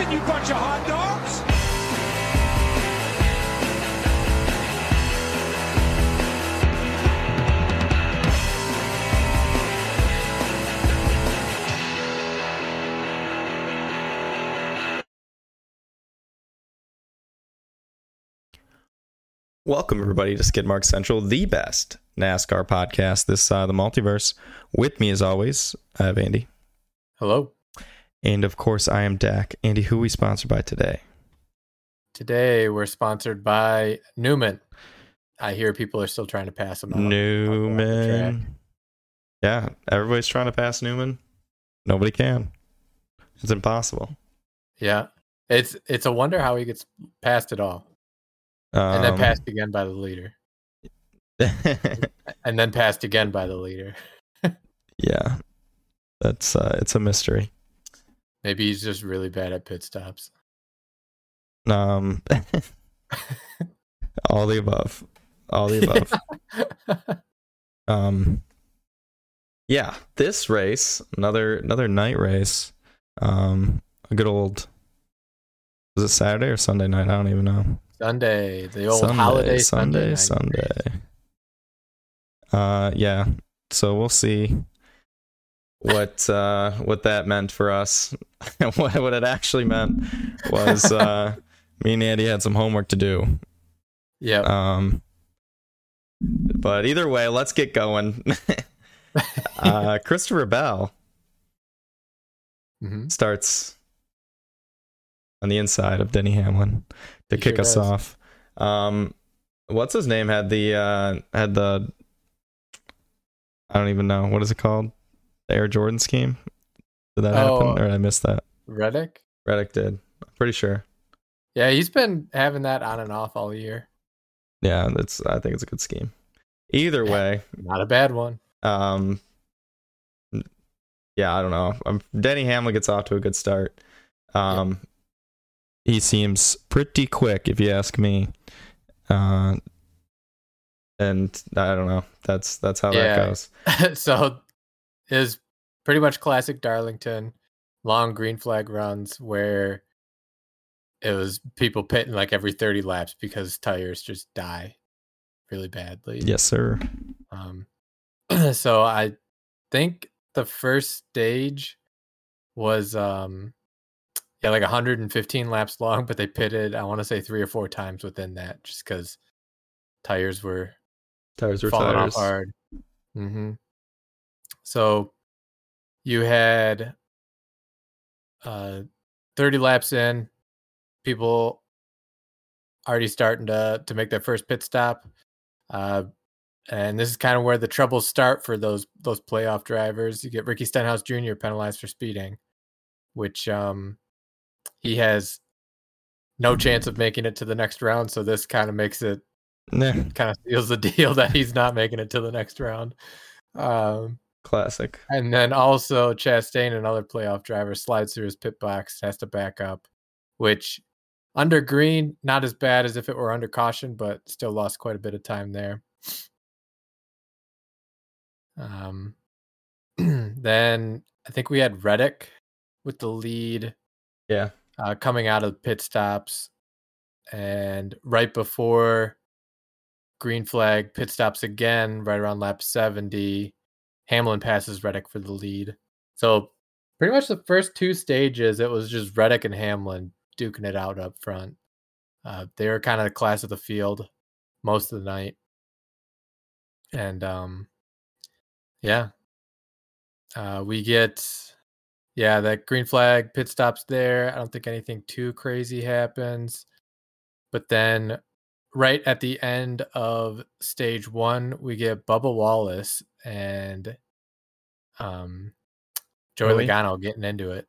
Attention, you bunch of hot dogs! Welcome, everybody, to Skidmark Central, the best NASCAR podcast this side of the multiverse. With me, as always, I have Andy. Hello. And of course, I am Dak. Andy, who are we sponsored by today? Today we're sponsored by Newman. I hear people are still trying to pass him. out on the track. Newman. Yeah, everybody's trying to pass Newman. Nobody can. It's impossible. Yeah, it's it's a wonder how he gets passed at all, and then Um, passed again by the leader, and then passed again by the leader. yeah, that's uh, it's a mystery. Maybe he's just really bad at pit stops. Um, all the above, all the above. um yeah this race another another night race um a good old was it saturday or sunday night i don't even know Sunday, the old sunday holiday sunday Sunday. sunday uh yeah so we'll see what uh what that meant for us what, what it actually meant was uh me and andy had some homework to do. Yep. um, but either way, let's get going. uh, Christopher Bell hmm starts on the inside of Denny Hamlin to He kick sure us does. off. Um, what's his name? Had the uh, had the I don't even know what is it called? The Air Jordan scheme. Did that Oh. happen, or did I miss that? Reddick. Reddick did. I'm pretty sure. Yeah, he's been having that on and off all year. Yeah, that's. I think it's a good scheme. Either way, Not a bad one. Um, yeah, I don't know. Um, Denny Hamlin gets off to a good start. Um, he seems pretty quick, if you ask me. Uh, and I don't know. That's that's how Yeah. that goes. so is pretty much classic Darlington long green flag runs where it was people pitting like every 30 laps because tires just die really badly. Yes, sir. Um so I think the first stage was um yeah like 115 laps long but they pitted I want to say 3 or 4 times within that just cuz tires were Tires were falling tires. off hard. hmm So you had uh 30 laps in, people already starting to to make their first pit stop. Uh and this is kind of where the troubles start for those those playoff drivers. You get Ricky Stenhouse Jr. penalized for speeding, which um he has no chance of making it to the next round. So this kind of makes it Nah, kind of seals the deal that he's not making it to the next round. Um, classic. and then also Chastain, another playoff driver, slides through his pit box, has to back up, which under green, not as bad as if it were under caution, but still lost quite a bit of time there. Um, then I think we had Reddick with the lead Yeah. uh, coming out of pit stops, and right before green flag pit stops again, right around lap 70, Hamlin passes Reddick for the lead. So pretty much the first two stages, it was just Reddick and Hamlin duking it out up front. Uh, they were kind of the class of the field most of the night, and um, yeah, uh, we get yeah, that green flag pit stops there. I don't think anything too crazy happens. But then right at the end of stage one, we get Bubba Wallace and um Joey Really? Logano getting into it.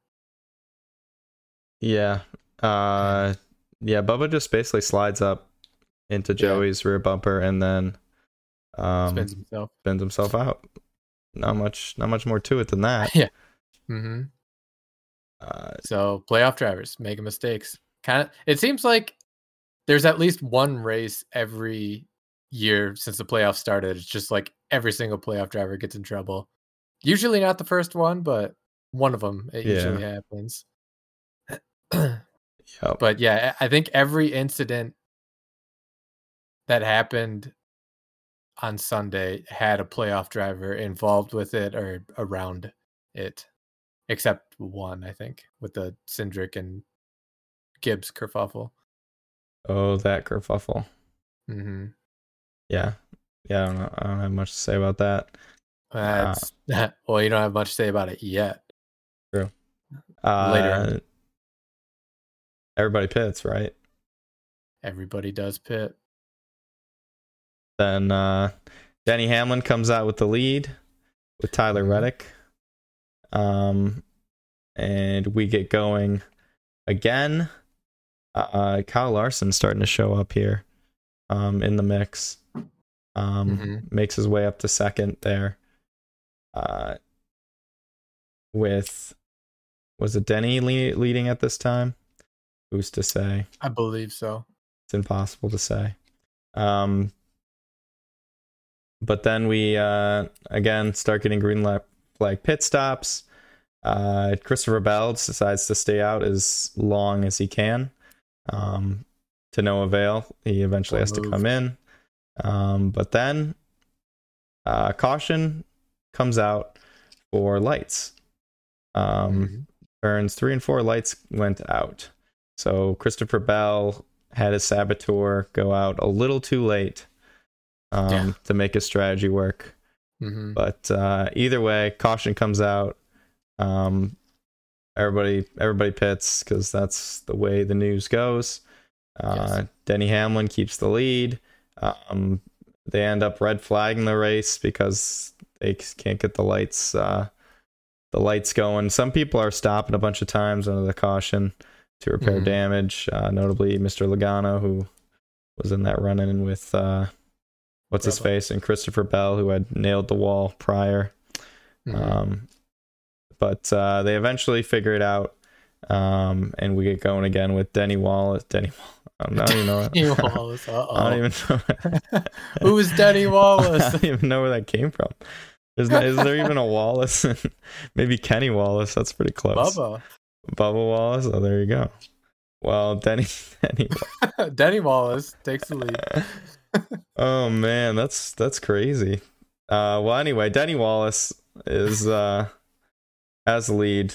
Yeah. Uh, yeah. Bubba just basically slides up into Yeah. Joey's rear bumper and then um Spins himself. spins himself out. Not much. Not much more to it than that. Yeah. Mm-hmm. Uh, So playoff drivers making mistakes. Kind of it seems like there's at least one race every year since the playoffs started. It's just like every single playoff driver gets in trouble. Usually not the first one, but one of them it Yeah. usually happens. Yep. But yeah, I think every incident that happened on Sunday had a playoff driver involved with it or around it, except one, I think, with the Cindric and Gibbs kerfuffle. Oh, that kerfuffle. hmm Yeah. Yeah, I don't know. I don't have much to say about that. That's well, you don't have much to say about it yet. True. Uh, Later. Everybody pits, right? Everybody does pit. Then uh, Denny Hamlin comes out with the lead with Tyler Mhm. Reddick. Um, and we get going again. Uh, Kyle Larson starting to show up here um, in the mix. Um, Mhm. Makes his way up to second there. Uh, with, was it Denny le- leading at this time? Who's to say? I believe so. it's impossible to say. Um, but then we uh, again start getting green li- flag pit stops. Uh, Christopher Bell decides to stay out as long as he can. Um, to no avail. He eventually has to come in. Um, but then uh, caution comes out for lights. Um, Mhm. turns three and four lights went out. So Christopher Bell had his saboteur go out a little too late um, Yeah. to make his strategy work. Mhm. But uh, either way, caution comes out. Um, everybody, everybody pits because that's the way the news goes. Uh, Yes. Denny Hamlin keeps the lead. Um, they end up red flagging the race because they can't get the lights, uh, the lights going. Some people are stopping a bunch of times under the caution to repair Mhm. damage. Uh, notably, Mr. Logano, who was in that run-in with uh, what's his face, and Christopher Bell, who had nailed the wall prior. Mhm. Um, but uh, they eventually figure it out, um, and we get going again with Denny Wallace. Denny, Wallace. I don't even know. Denny Wallace. I don't even know. Who is Denny Wallace? I don't even know where that came from. There's not, is there even a Wallace? Maybe Kenny Wallace. That's pretty close. Bubba. Bubba Wallace. Oh, there you go. Well, Denny. Denny. Denny Wallace takes the lead. Oh man, that's that's crazy. Uh, well, anyway, Denny Wallace is uh, has the lead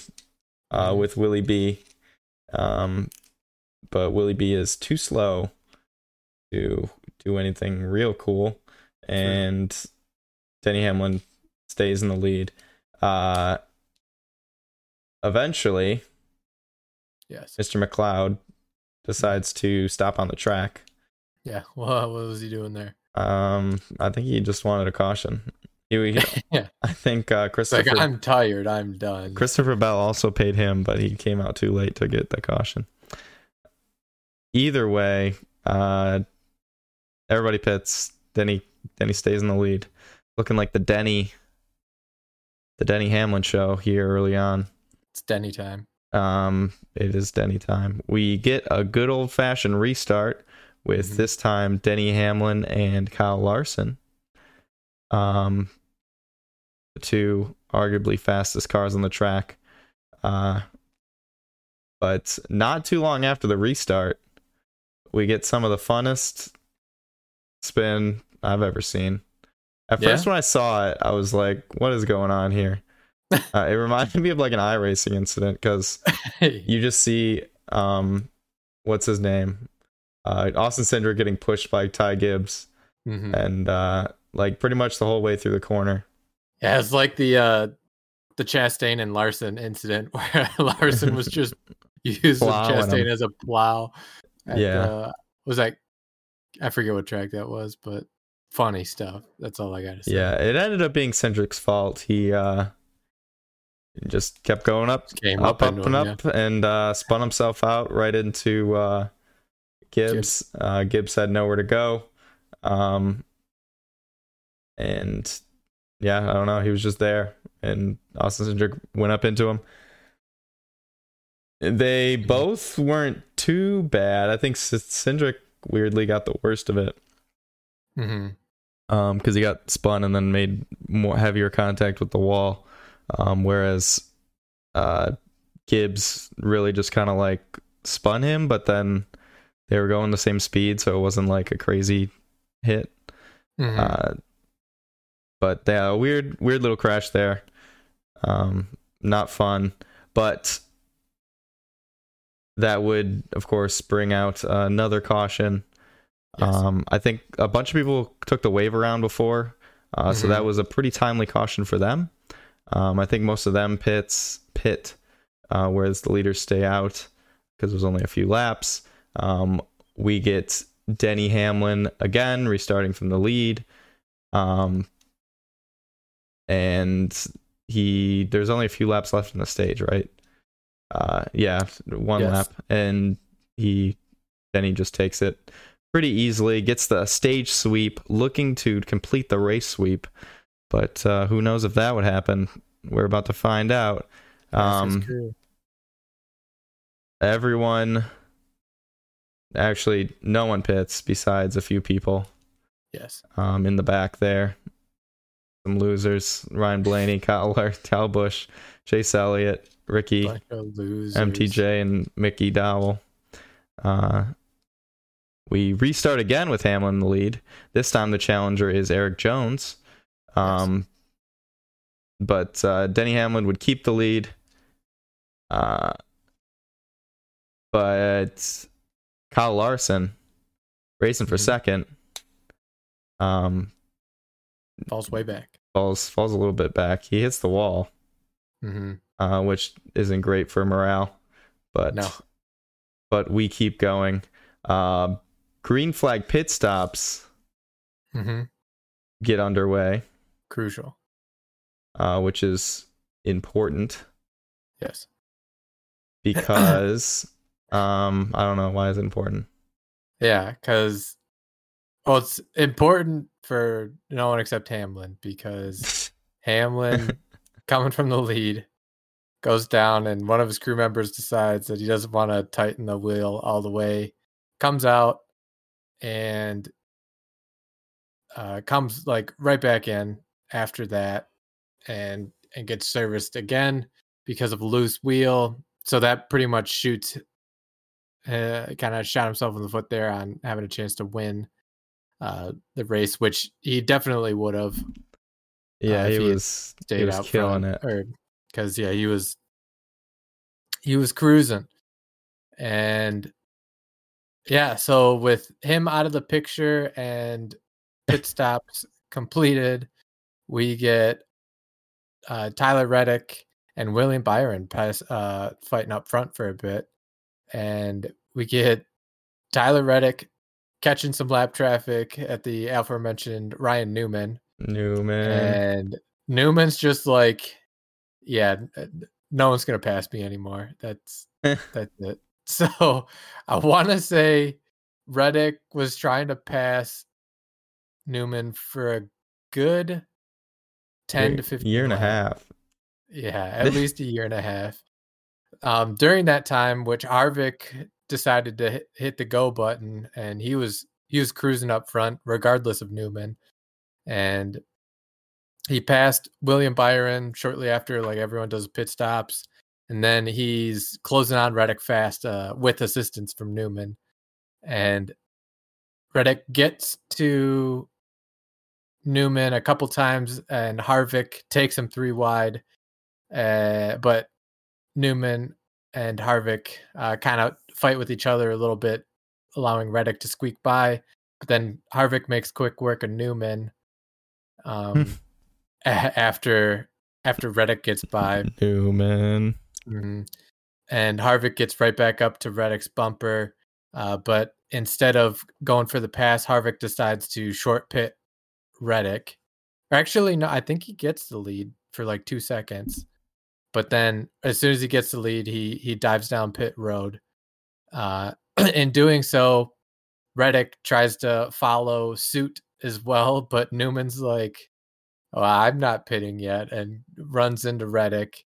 uh, Mhm. with Willie B. Um, but Willie B is too slow to do anything real cool, and Denny Hamlin stays in the lead. Uh, eventually, Yes. Mr. McLeod decides to stop on the track. Yeah. What, what was he doing there? Um, I think he just wanted a caution. He, he- Yeah. I think uh, It's like Christopher I'm tired. I'm done. Christopher Bell also paid him, but he came out too late to get the caution. Either way, uh, everybody pits. Denny Denny stays in the lead, looking like the Denny, the Denny Hamlin show here early on. It's Denny time. Um, it is Denny time. We get a good old fashioned restart with Mhm. this time Denny Hamlin and Kyle Larson. Um, the two arguably fastest cars on the track. Uh, but not too long after the restart, we get some of the funnest spin I've ever seen. At Yeah? first, when I saw it, I was like, "What is going on here?" uh, it reminded me of like an iRacing incident because you just see um what's his name uh austin cindric getting pushed by ty gibbs Mhm. and uh like pretty much the whole way through the corner Yeah, it's like the uh the Chastain and Larson incident where Larson was just using Chastain him. as a plow. at, Yeah. uh, was that I forget what track that was, but funny stuff. That's all I gotta say. yeah it ended up being cindric's fault. He uh just kept going up Came up up up, and him, up and uh spun himself out right into uh gibbs. Uh gibbs had nowhere to go. Um and yeah i don't know. He was just there and austin cindric went up into him. They both weren't too bad. I think cindric weirdly got the worst of it hmm um because he got spun and then made more heavier contact with the wall um whereas uh gibbs really just kind of like spun him, but then they were going the same speed, so it wasn't like a crazy hit. Mhm. Uh, but yeah, a weird, weird little crash there. Um, not fun, but that would, of course, bring out another caution. Yes. Um, I think a bunch of people took the wave around before, uh, so Mhm. that was a pretty timely caution for them. Um, I think most of them pits pit, uh, whereas the leaders stay out because there's only a few laps. Um, we get Denny Hamlin again restarting from the lead, um, and he there's only a few laps left in the stage, right? Uh, yeah, one Yes. lap, and he Denny just takes it pretty easily, gets the stage sweep, looking to complete the race sweep. But uh, who knows if that would happen? We're about to find out. Um, everyone, actually, no one pits besides a few people yes. um, in the back there. Some losers: Ryan Blaney, Kyle, Kyle Busch, Chase Elliott, Ricky. MTJ, and Mike McDowell. Uh, we restart again with Hamlin in the lead. This time the challenger is Eric Jones. Um, But uh, Denny Hamlin would keep the lead. Uh, but Kyle Larson racing for Mhm. second. Um, falls way back. falls falls a little bit back. He hits the wall, hmm uh, which isn't great for morale. But No. but we keep going. Uh, green flag pit stops hmm get underway, Crucial. uh, which is important Yes. because um, I don't know why is it important. Yeah, because well, it's important for no one except Hamlin because Hamlin coming from the lead goes down and one of his crew members decides that he doesn't want to tighten the wheel all the way comes out and uh, comes like right back in after that and and gets serviced again because of a loose wheel so that pretty much shoots uh, kind of shot himself in the foot there on having a chance to win uh, the race which he definitely would have Yeah, Uh, he he was he stayed was out killing front, it. or because yeah, he was he was cruising, and yeah, so with him out of the picture and pit stops completed, we get uh, Tyler Reddick and William Byron pass uh, fighting up front for a bit, and we get Tyler Reddick catching some lap traffic at the aforementioned Ryan Newman Newman. and Newman's just like, yeah, no one's gonna pass me anymore. That's that's it. So I want to say Reddick was trying to pass Newman for a good ten to fifteen year and a half. Yeah, at least a year and a half. Um, during that time, which Harvick decided to hit, hit the go button, and he was he was cruising up front, regardless of Newman, and he passed William Byron shortly after. Like everyone does pit stops, and then he's closing on Reddick fast uh, with assistance from Newman, and Reddick gets to Newman a couple times, and Harvick takes him three wide. Uh, but Newman and Harvick uh, kind of fight with each other a little bit, allowing Reddick to squeak by. But then Harvick makes quick work of Newman um, a- after after Reddick gets by. Newman. Mhm. And Harvick gets right back up to Reddick's bumper. Uh, but instead of going for the pass, Harvick decides to short pit Reddick. Or actually, no, I think he gets the lead for like two seconds. But then as soon as he gets the lead, he he dives down pit road. Uh, in doing so, Reddick tries to follow suit as well, but Newman's like, "Oh, I'm not pitting yet," and runs into Reddick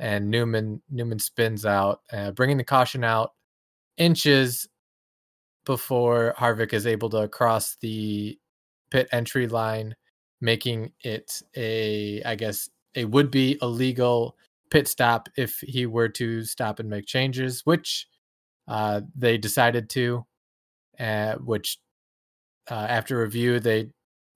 and Newman Newman spins out, uh, bringing the caution out inches before Harvick is able to cross the pit entry line, making it a I guess a would be illegal pit stop if he were to stop and make changes, which uh, they decided to, uh, which uh, after review they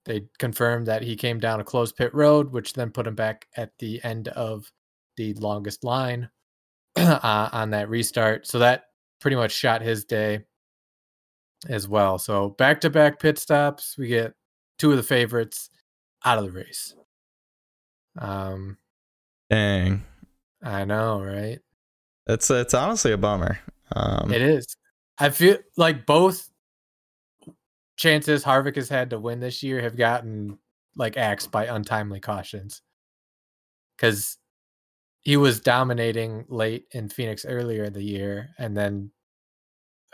they confirmed that he came down a closed pit road, which then put him back at the end of the longest line uh, on that restart. So that pretty much shot his day as well. So back to back pit stops, we get two of the favorites out of the race. Um, Dang, I know, right? it's it's honestly a bummer. Um, it is. I feel like both chances Harvick has had to win this year have gotten like axed by untimely cautions. Because he was dominating late in Phoenix earlier in the year, and then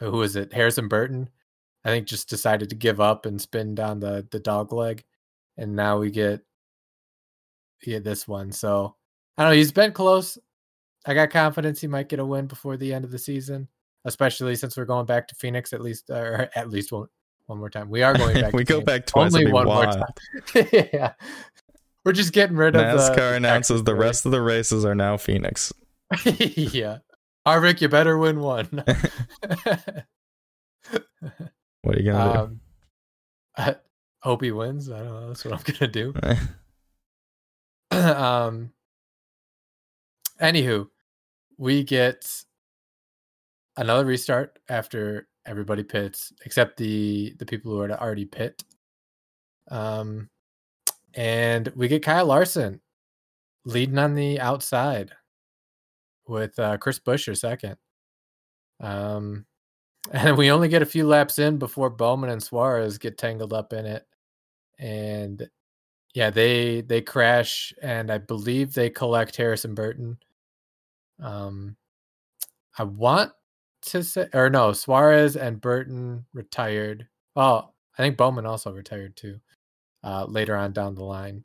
uh, who was it? Harrison Burton, I think, just decided to give up and spin down the the dog leg, and now we get yeah this one. So I don't know. He's been close. I got confidence he might get a win before the end of the season, especially since we're going back to Phoenix at least, or at least one one more time. We are going back. we to go Phoenix. back twice. Only one more time. yeah, we're just getting rid of NASCAR the, announces the rest of the races are now Phoenix. yeah, Harvick, you better win one. What are you gonna um, I hope he wins. I don't know. That's what I'm gonna do. do? um. Anywho, we get another restart after everybody pits except the the people who are already pit. Um, and we get Kyle Larson leading on the outside with uh, Chris Buescher second. Um, and we only get a few laps in before Bowman and Suarez get tangled up in it, and yeah, they they crash, and I believe they collect Harrison Burton. Um, I want to say, or no, Suarez and Burton retired. Oh, I think Bowman also retired too. Uh, later on down the line,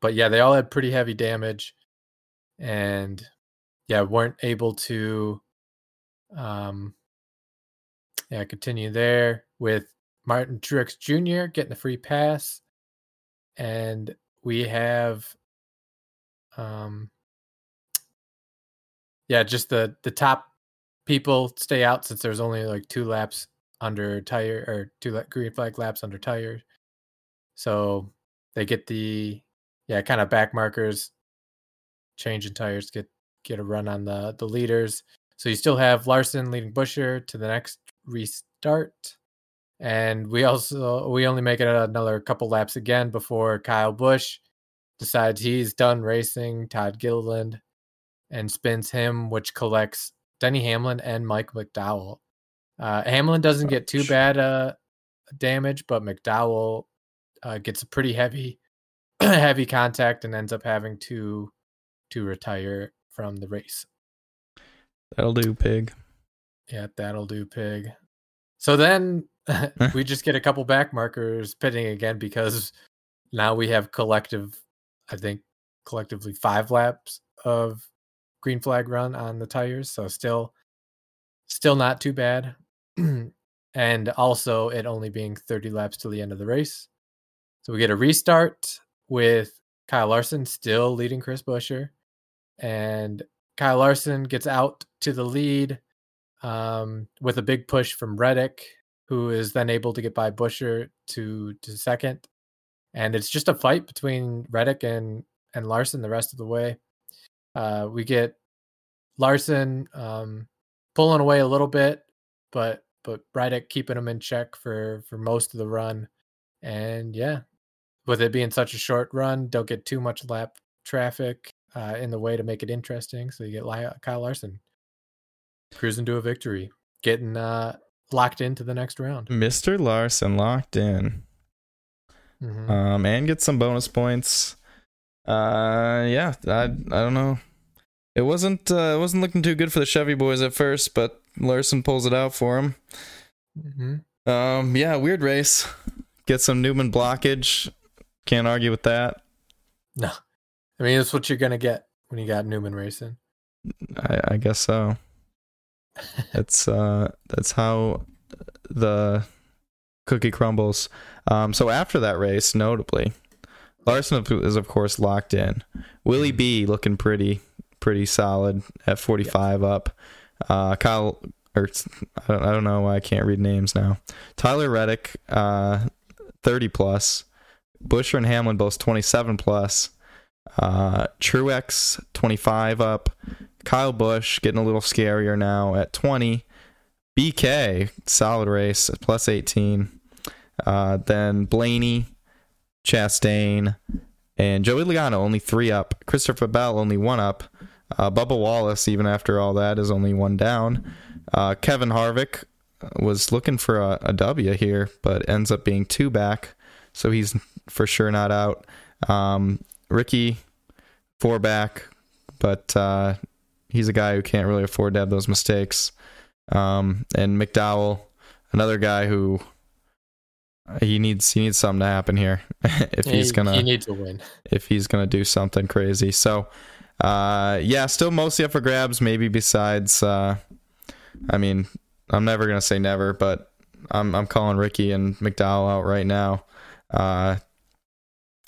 but yeah, they all had pretty heavy damage, and yeah, weren't able to, um, yeah, continue there with Martin Truex Jr. getting the free pass, and we have, um, yeah, just the the top people stay out since there's only like two laps under tire or two green flag laps under tire. So they get the yeah kind of back markers, changing tires, get get a run on the the leaders. So you still have Larson leading Buescher to the next restart, and we also we only make it another couple laps again before Kyle Busch decides he's done racing Todd Gilliland and spins him, which collects Denny Hamlin and Mike McDowell. Uh, Hamlin doesn't get too bad uh, damage, but McDowell uh, gets a pretty heavy heavy contact and ends up having to to retire from the race. That'll do, pig. Yeah, that'll do, pig. So then we just get a couple back markers pitting again because now we have collective, I think, collectively five laps of green flag run on the tires. So still, still not too bad. and also it only being 30 laps to the end of the race. So we get a restart with Kyle Larson still leading Chris Buescher. And Kyle Larson gets out to the lead um, with a big push from Reddick, who is then able to get by Buescher to to second. And it's just a fight between Reddick and and Larson the rest of the way. Uh, we get Larson um, pulling away a little bit, but but Reddick keeping him in check for for most of the run. And yeah, with it being such a short run, don't get too much lap traffic uh, in the way to make it interesting. So you get Kyle Larson cruising to a victory, getting uh, locked into the next round. Mr. Larson locked in. Mhm. Um, and get some bonus points. Uh, yeah, I I don't know. It wasn't uh, it wasn't looking too good for the Chevy boys at first, but Larson pulls it out for him. Mhm. Um, yeah, weird race. Get some Newman blockage. Can't argue with that. No, I mean that's what you're gonna get when you got Newman racing. I, I guess so. That's uh, that's how the cookie crumbles. Um, so after that race, notably, Larson is of course locked in. Willie B looking pretty pretty solid at 45 up. Uh, Kyle, or I don't, I don't know why I can't read names now. Tyler Reddick, uh, 30 plus. Buescher and Hamlin both 27 plus. Uh, Truex 25 up. Kyle Busch getting a little scarier now at 20. BK solid race plus 18. Uh, then Blaney, Chastain, and Joey Logano only three up. Christopher Bell only one up. Uh, Bubba Wallace, even after all that, is only one down. Uh, Kevin Harvick was looking for a, a W here, but ends up being two back, so he's for sure not out. Um, Ricky, four back, but uh, he's a guy who can't really afford to have those mistakes. Um, and McDowell, another guy who he needs he needs something to happen here if Yeah, he's gonna he needs to win. if he's gonna do something crazy. So, uh, yeah, still mostly up for grabs. Maybe besides, uh, I mean, I'm never gonna say never, but I'm I'm calling Ricky and McDowell out right now. Uh,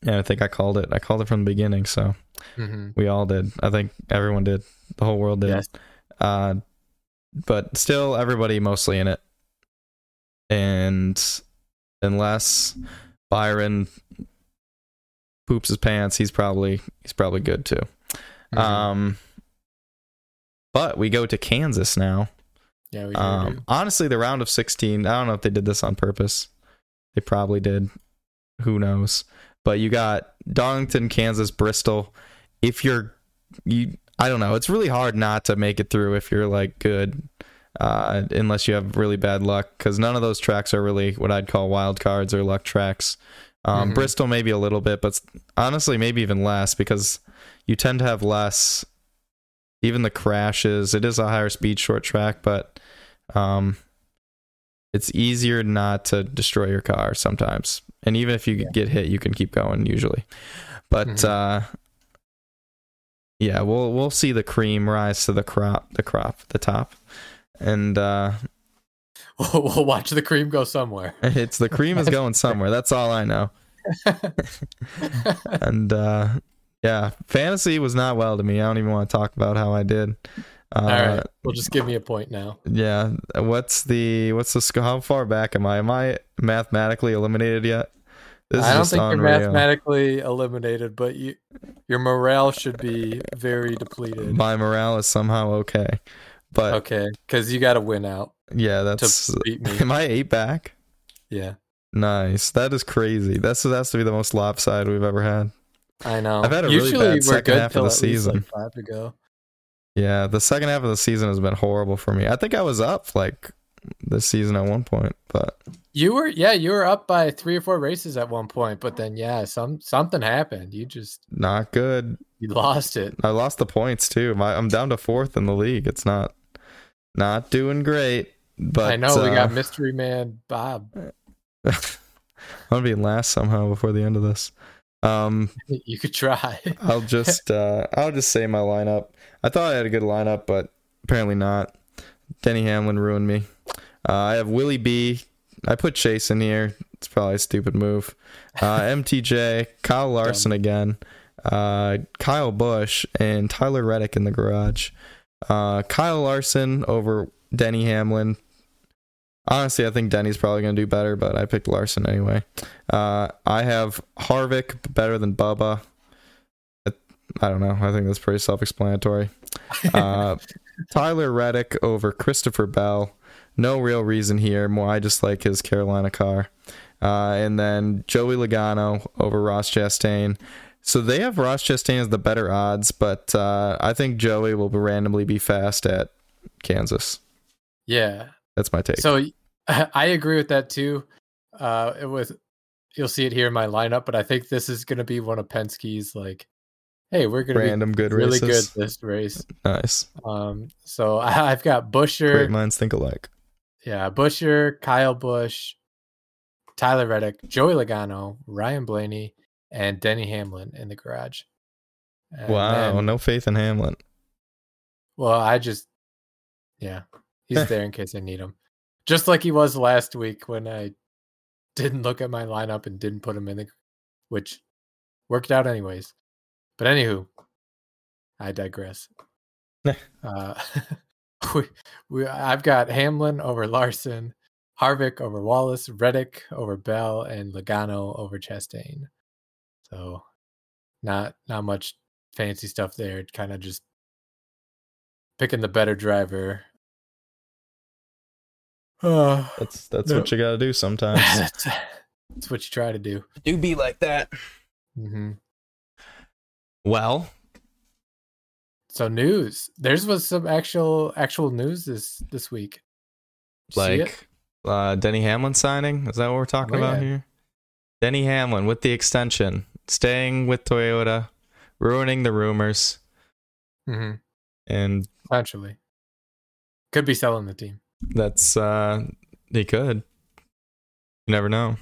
and I think I called it. I called it from the beginning, so Mhm. we all did. I think everyone did. The whole world did. Yes. Uh, but still, everybody mostly in it. And unless Byron poops his pants, he's probably he's probably good too. Mhm. Um, but we go to Kansas now. yeah, we do. Um, honestly, the round of 16, I don't know if they did this on purpose. They probably did. Who knows? But you got Darlington, Kansas, Bristol. If you're, you, I don't know. It's really hard not to make it through if you're like good, uh, unless you have really bad luck, because none of those tracks are really what I'd call wild cards or luck tracks. Um, Mhm. Bristol maybe a little bit, but honestly maybe even less because you tend to have less. Even the crashes, it is a higher speed short track, but um, it's easier not to destroy your car sometimes. And even if you Yeah. get hit, you can keep going usually. But Mhm. uh, yeah, we'll we'll see the cream rise to the crop, the crop, the top, and uh, we'll, we'll watch the cream go somewhere. it's the cream is going somewhere. That's all I know. And uh, yeah, fantasy was not well to me. I don't even want to talk about how I did. Uh, All right, well, just give me a point now. Yeah. What's the what's the sc- how far back am I? Am I mathematically eliminated yet? This I don't think you're mathematically eliminated, but you, your morale should be very depleted. My morale is somehow okay, but Okay, because you got to win out yeah, to that's. beat me. Am I eight back? Yeah, Nice. That is crazy. That's that has to be the most lopsided we've ever had. I know. I've had a really bad second half of the least, like, season. five to go. Yeah, the second half of the season has been horrible for me. I think I was up like this season at one point, but You were, yeah, you were up by three or four races at one point, but then yeah, some something happened. You just not good. you lost it. I lost the points too. My, I'm down to fourth in the league. It's not not doing great. But I know we uh, got mystery man Bob. I'm gonna be last somehow before the end of this. Um, You could try. I'll just uh, I'll just say my lineup. I thought I had a good lineup, but apparently not. Denny Hamlin ruined me. Uh, I have Willie B. I put Chase in here. It's probably a stupid move. Uh, MTJ, Kyle Larson again, uh, Kyle Busch, and Tyler Reddick in the garage. Uh, Kyle Larson over Denny Hamlin. Honestly, I think Denny's probably going to do better, but I picked Larson anyway. Uh, I have Harvick better than Bubba. I, don't know. I think that's pretty self-explanatory. Uh, Tyler Reddick over Christopher Bell. No real reason here. More, I just like his Carolina car. Uh, and then Joey Logano over Ross Chastain. So they have Ross Chastain as the better odds, but uh, I think Joey will randomly be fast at Kansas. yeah. That's my take. So I agree with that too. Uh, it was you'll see it here in my lineup, but I think this is going to be one of Penske's like, hey, we're to Random be good really races. good this race. Nice. Um, so I, I've got Buescher, Great minds think alike. yeah, Buescher, Kyle Busch, Tyler Reddick, Joey Logano, Ryan Blaney, and Denny Hamlin in the garage. And Wow, then- no faith in Hamlin. Well, I just, yeah, he's there in case I need him. Just like he was last week when I didn't look at my lineup and didn't put him in the, which worked out anyways. But anywho, I digress. uh, we, we, I've got Hamlin over Larson, Harvick over Wallace, Reddick over Bell, and Logano over Chastain. So, not not much fancy stuff there. Kind of just picking the better driver. Uh, That's that's No. what you gotta do sometimes. that's, that's what you try to do. do be like that. hmm Well, So news. There's was some actual actual news this this week. Did you see it? like uh, Denny Hamlin signing. Is that what we're talking Oh, about yeah. here? Denny Hamlin with the extension, staying with Toyota, ruining the rumors, Mhm. and Potentially. Could be selling the team. that's uh he could. You never know.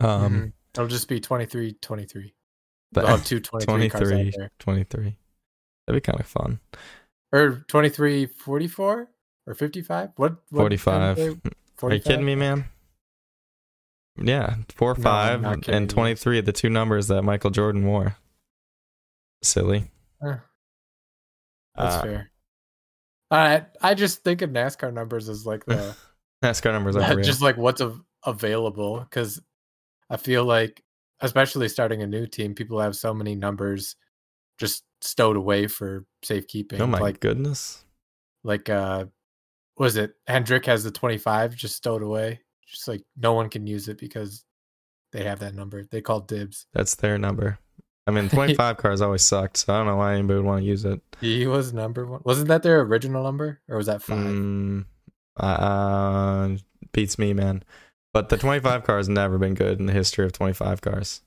Um, Mhm. It'll just be 23 23. But have two 23 cars out 23, there. 23. That'd be kind of fun. Or 23 44 or 55? What? what 45. time Are you kidding me, man? Yeah, four, No, five, not kidding and you. 23, the two numbers that Michael Jordan wore. Silly. Eh, That's Uh, fair. I I just think of NASCAR numbers as like the NASCAR numbers are just like what's av- available because I feel like especially starting a new team, people have so many numbers just stowed away for safekeeping. oh my like goodness. like uh was it Hendrick has the 25 just stowed away. Just like no one can use it because they have that number. They call dibs. That's their number. I mean, 25 cars always sucked, so I don't know why anybody would want to use it. He was number one. Wasn't that their original number or was that five? Mm, uh, beats me, man. But the 25 car has never been good in the history of 25 cars.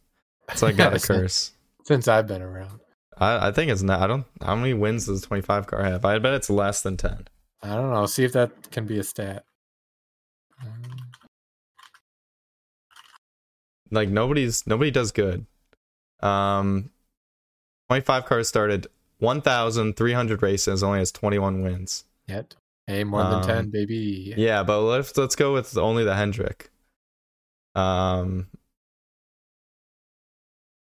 It's like got a curse. Since I've been around. I, I think it's not. I don't. How many wins does the 25 car have? I bet it's less than 10. I don't know. See if that can be a stat. Um, Like nobody's nobody does good. Um, 25 cars started 1,300 races, only has 21 wins. Yet. Hey, more than 10, Um, baby. Yeah, but let's let's go with only the Hendrick. Um.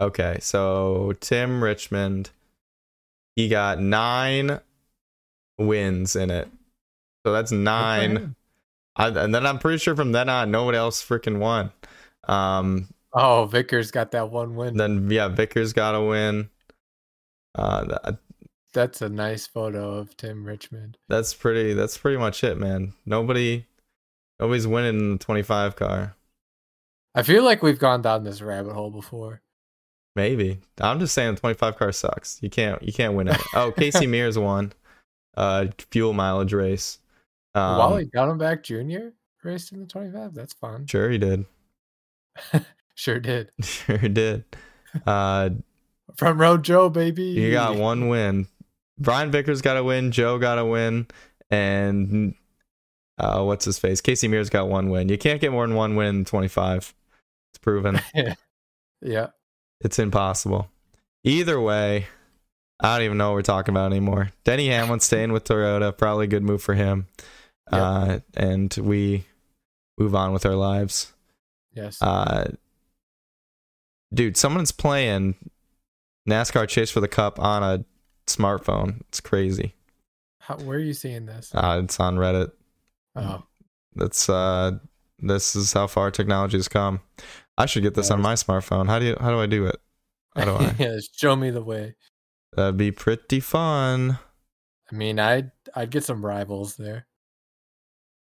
Okay, so Tim Richmond, he got nine wins in it. So that's nine. I, and then I'm pretty sure from then on, nobody else freaking won. Um. Oh, Vickers got that one win. Then yeah, Vickers got a win. Uh, that, That's a nice photo of Tim Richmond. that's pretty. That's pretty much it, man. Nobody, nobody's winning in the 25 car. I feel like we've gone down this rabbit hole before. Maybe. I'm just saying the 25 car sucks. You can't you can't win it. Oh, Casey Mears won. Uh fuel mileage race. Um, Wally Dallenbach Jr. raced in the 25. That's fun. Sure he did. Sure did. Sure did. Uh Front row Joe, baby. you got one win. Brian Vickers got a win, Joe got a win, and uh what's his face? Casey Mears got one win. You can't get more than one win in 25. It's proven. yeah. It's impossible. Either way, I don't even know what we're talking about anymore. Denny Hamlin staying with Toyota, probably a good move for him. Yep. Uh, and we move on with our lives. Yes. Uh, dude, someone's playing NASCAR Chase for the Cup on a smartphone. It's crazy. How, where are you seeing this? Uh, it's on Reddit. Oh, That's uh, this is how far technology has come. I should get this on my smartphone. How do you? How do I do it? How do I? yeah. Show me the way. That'd be pretty fun. I mean, I'd I'd get some rivals there.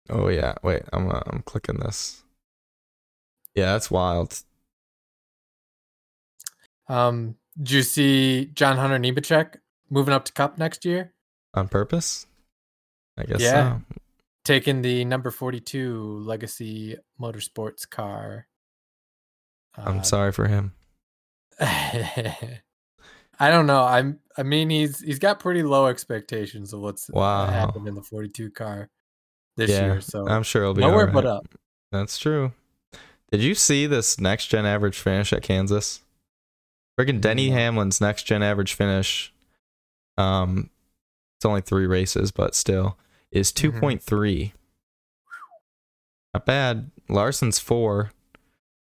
Oh yeah, wait, I'm uh, I'm clicking this. Yeah, that's wild. Um, do you see John Hunter Nemechek moving up to Cup next year, On purpose? I guess Yeah. so. taking the number forty-two Legacy Motorsports car? I'm Uh, sorry for him. I don't know. I'm. I mean, he's he's got pretty low expectations of what's Wow. happened in the 42 car this yeah, year. So I'm sure it'll be nowhere alright. but up. That's true. Did you see this next gen average finish at Kansas? Friggin' Denny No. Hamlin's next gen average finish. Um, it's only three races, but still is Mm-hmm. 2.3. Not bad. Larson's four.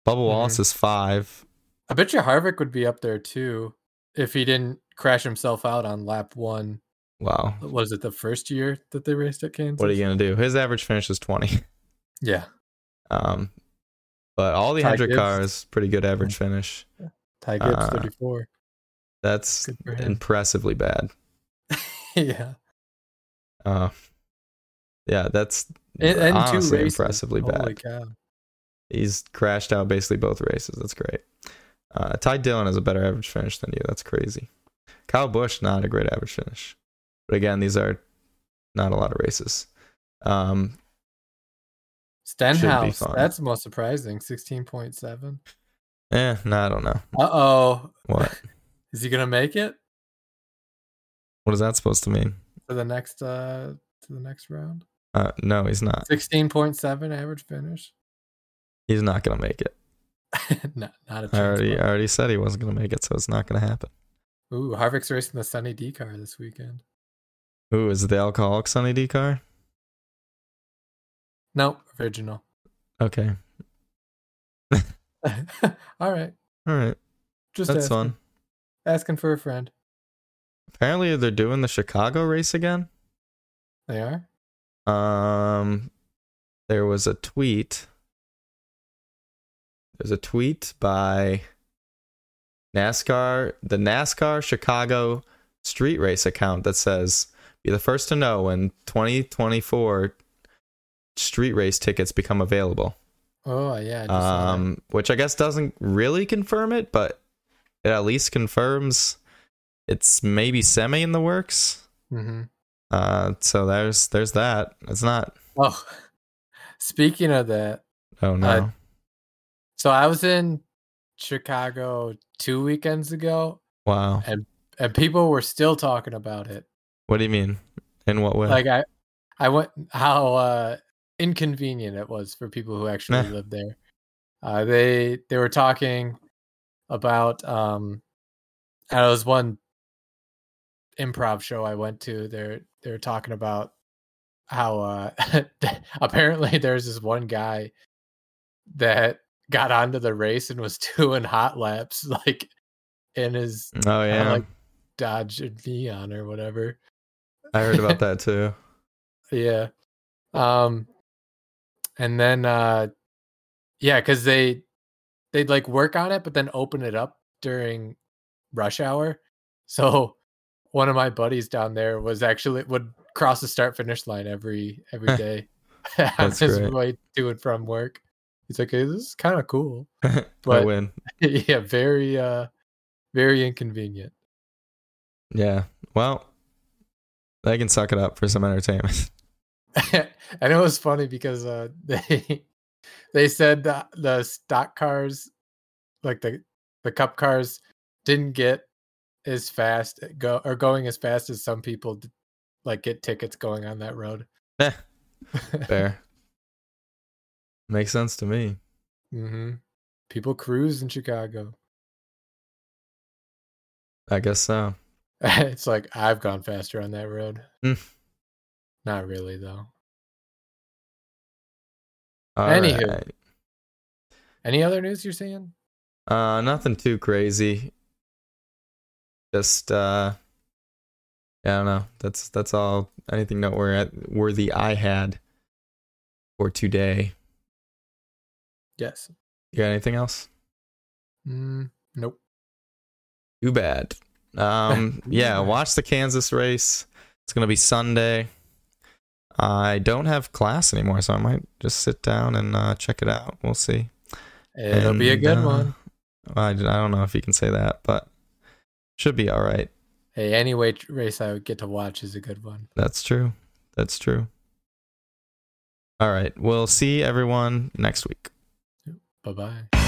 Bubba Mm-hmm. Wallace is five. I bet you Harvick would be up there too if he didn't crash himself out on lap one. Wow. Was it the first year that they raced at Kansas? What are you gonna do? His average finish is 20. Yeah, Um, but all the Ty Hendrick Gibbs. cars, pretty good average finish. Ty Gibbs Uh, 34. That's Good for him. impressively bad. yeah, Uh, yeah, that's and, and two honestly impressively Holy bad. cow! He's crashed out basically both races. That's great. Uh, Ty Dillon has a better average finish than you. That's crazy. Kyle Busch not a great average finish, but again, these are not a lot of races. Um, Stenhouse. That's most surprising. 16.7. eh, no, I don't know Uh oh. what. Is he gonna make it What is that supposed to mean? for the next uh to the next round? Uh, no, he's not. 16.7 average finish. He's not gonna make it. not, not a chance. I already, I already said he wasn't gonna make it, so it's not gonna happen. Ooh, Harvick's racing the Sunny D car this weekend. Ooh, is it the alcoholic Sunny D car? Nope, original. Okay, All right. all right, Just that's asking, fun. asking for a friend. Apparently, they're doing the Chicago race again. They are? Um, there was a tweet. There's a tweet by NASCAR, the NASCAR Chicago Street Race account that says, "Be the first to know when 2024 street race tickets become available." Oh yeah. I just. Um, which I guess doesn't really confirm it, but it at least confirms it's maybe semi in the works. Mhm. Uh, so there's there's that. It's not. Oh, speaking of that, Oh no. So I was in Chicago two weekends ago, wow. and and people were still talking about it. What do you mean? In what way? Like I, I went how uh, inconvenient it was for people who actually Nah. live there. Uh, they they were talking about um, and it was one improv show I went to. They're they're talking about how uh, apparently there's this one guy that got onto the race and was doing hot laps like in his oh yeah, like Dodge Neon or whatever. I heard about that too. Yeah. Um and then uh yeah, cuz they they'd like work on it but then open it up during rush hour. So one of my buddies down there was actually would cross the start finish line every every day That's his great. way to and from work. He's like, hey, this is kind of cool. I But- win. yeah, very uh very inconvenient. Yeah. Well, they can suck it up for some entertainment. and it was funny because uh they they said that the stock cars like the the cup cars didn't get as fast go or going as fast as some people like get tickets going on that road Eh, fair. Makes sense to me. hmm people cruise in chicago I guess so. it's like i've gone faster on that road Mm. not really though All Anywho. right. any other news you're seeing Uh, nothing too crazy. Just uh, yeah, I don't know. That's that's all. Anything noteworthy worthy I had for today. Yes You got anything else? mm, nope Too bad. Um, yeah, watch the Kansas race. It's gonna be Sunday. I don't have class anymore, so I might just sit down and uh, check it out. We'll see. it'll be a good uh, one I, I don't know if you can say that, but should be all right. hey any way race i get to watch is a good one That's true. That's true. All right. We'll see everyone next week. Bye-bye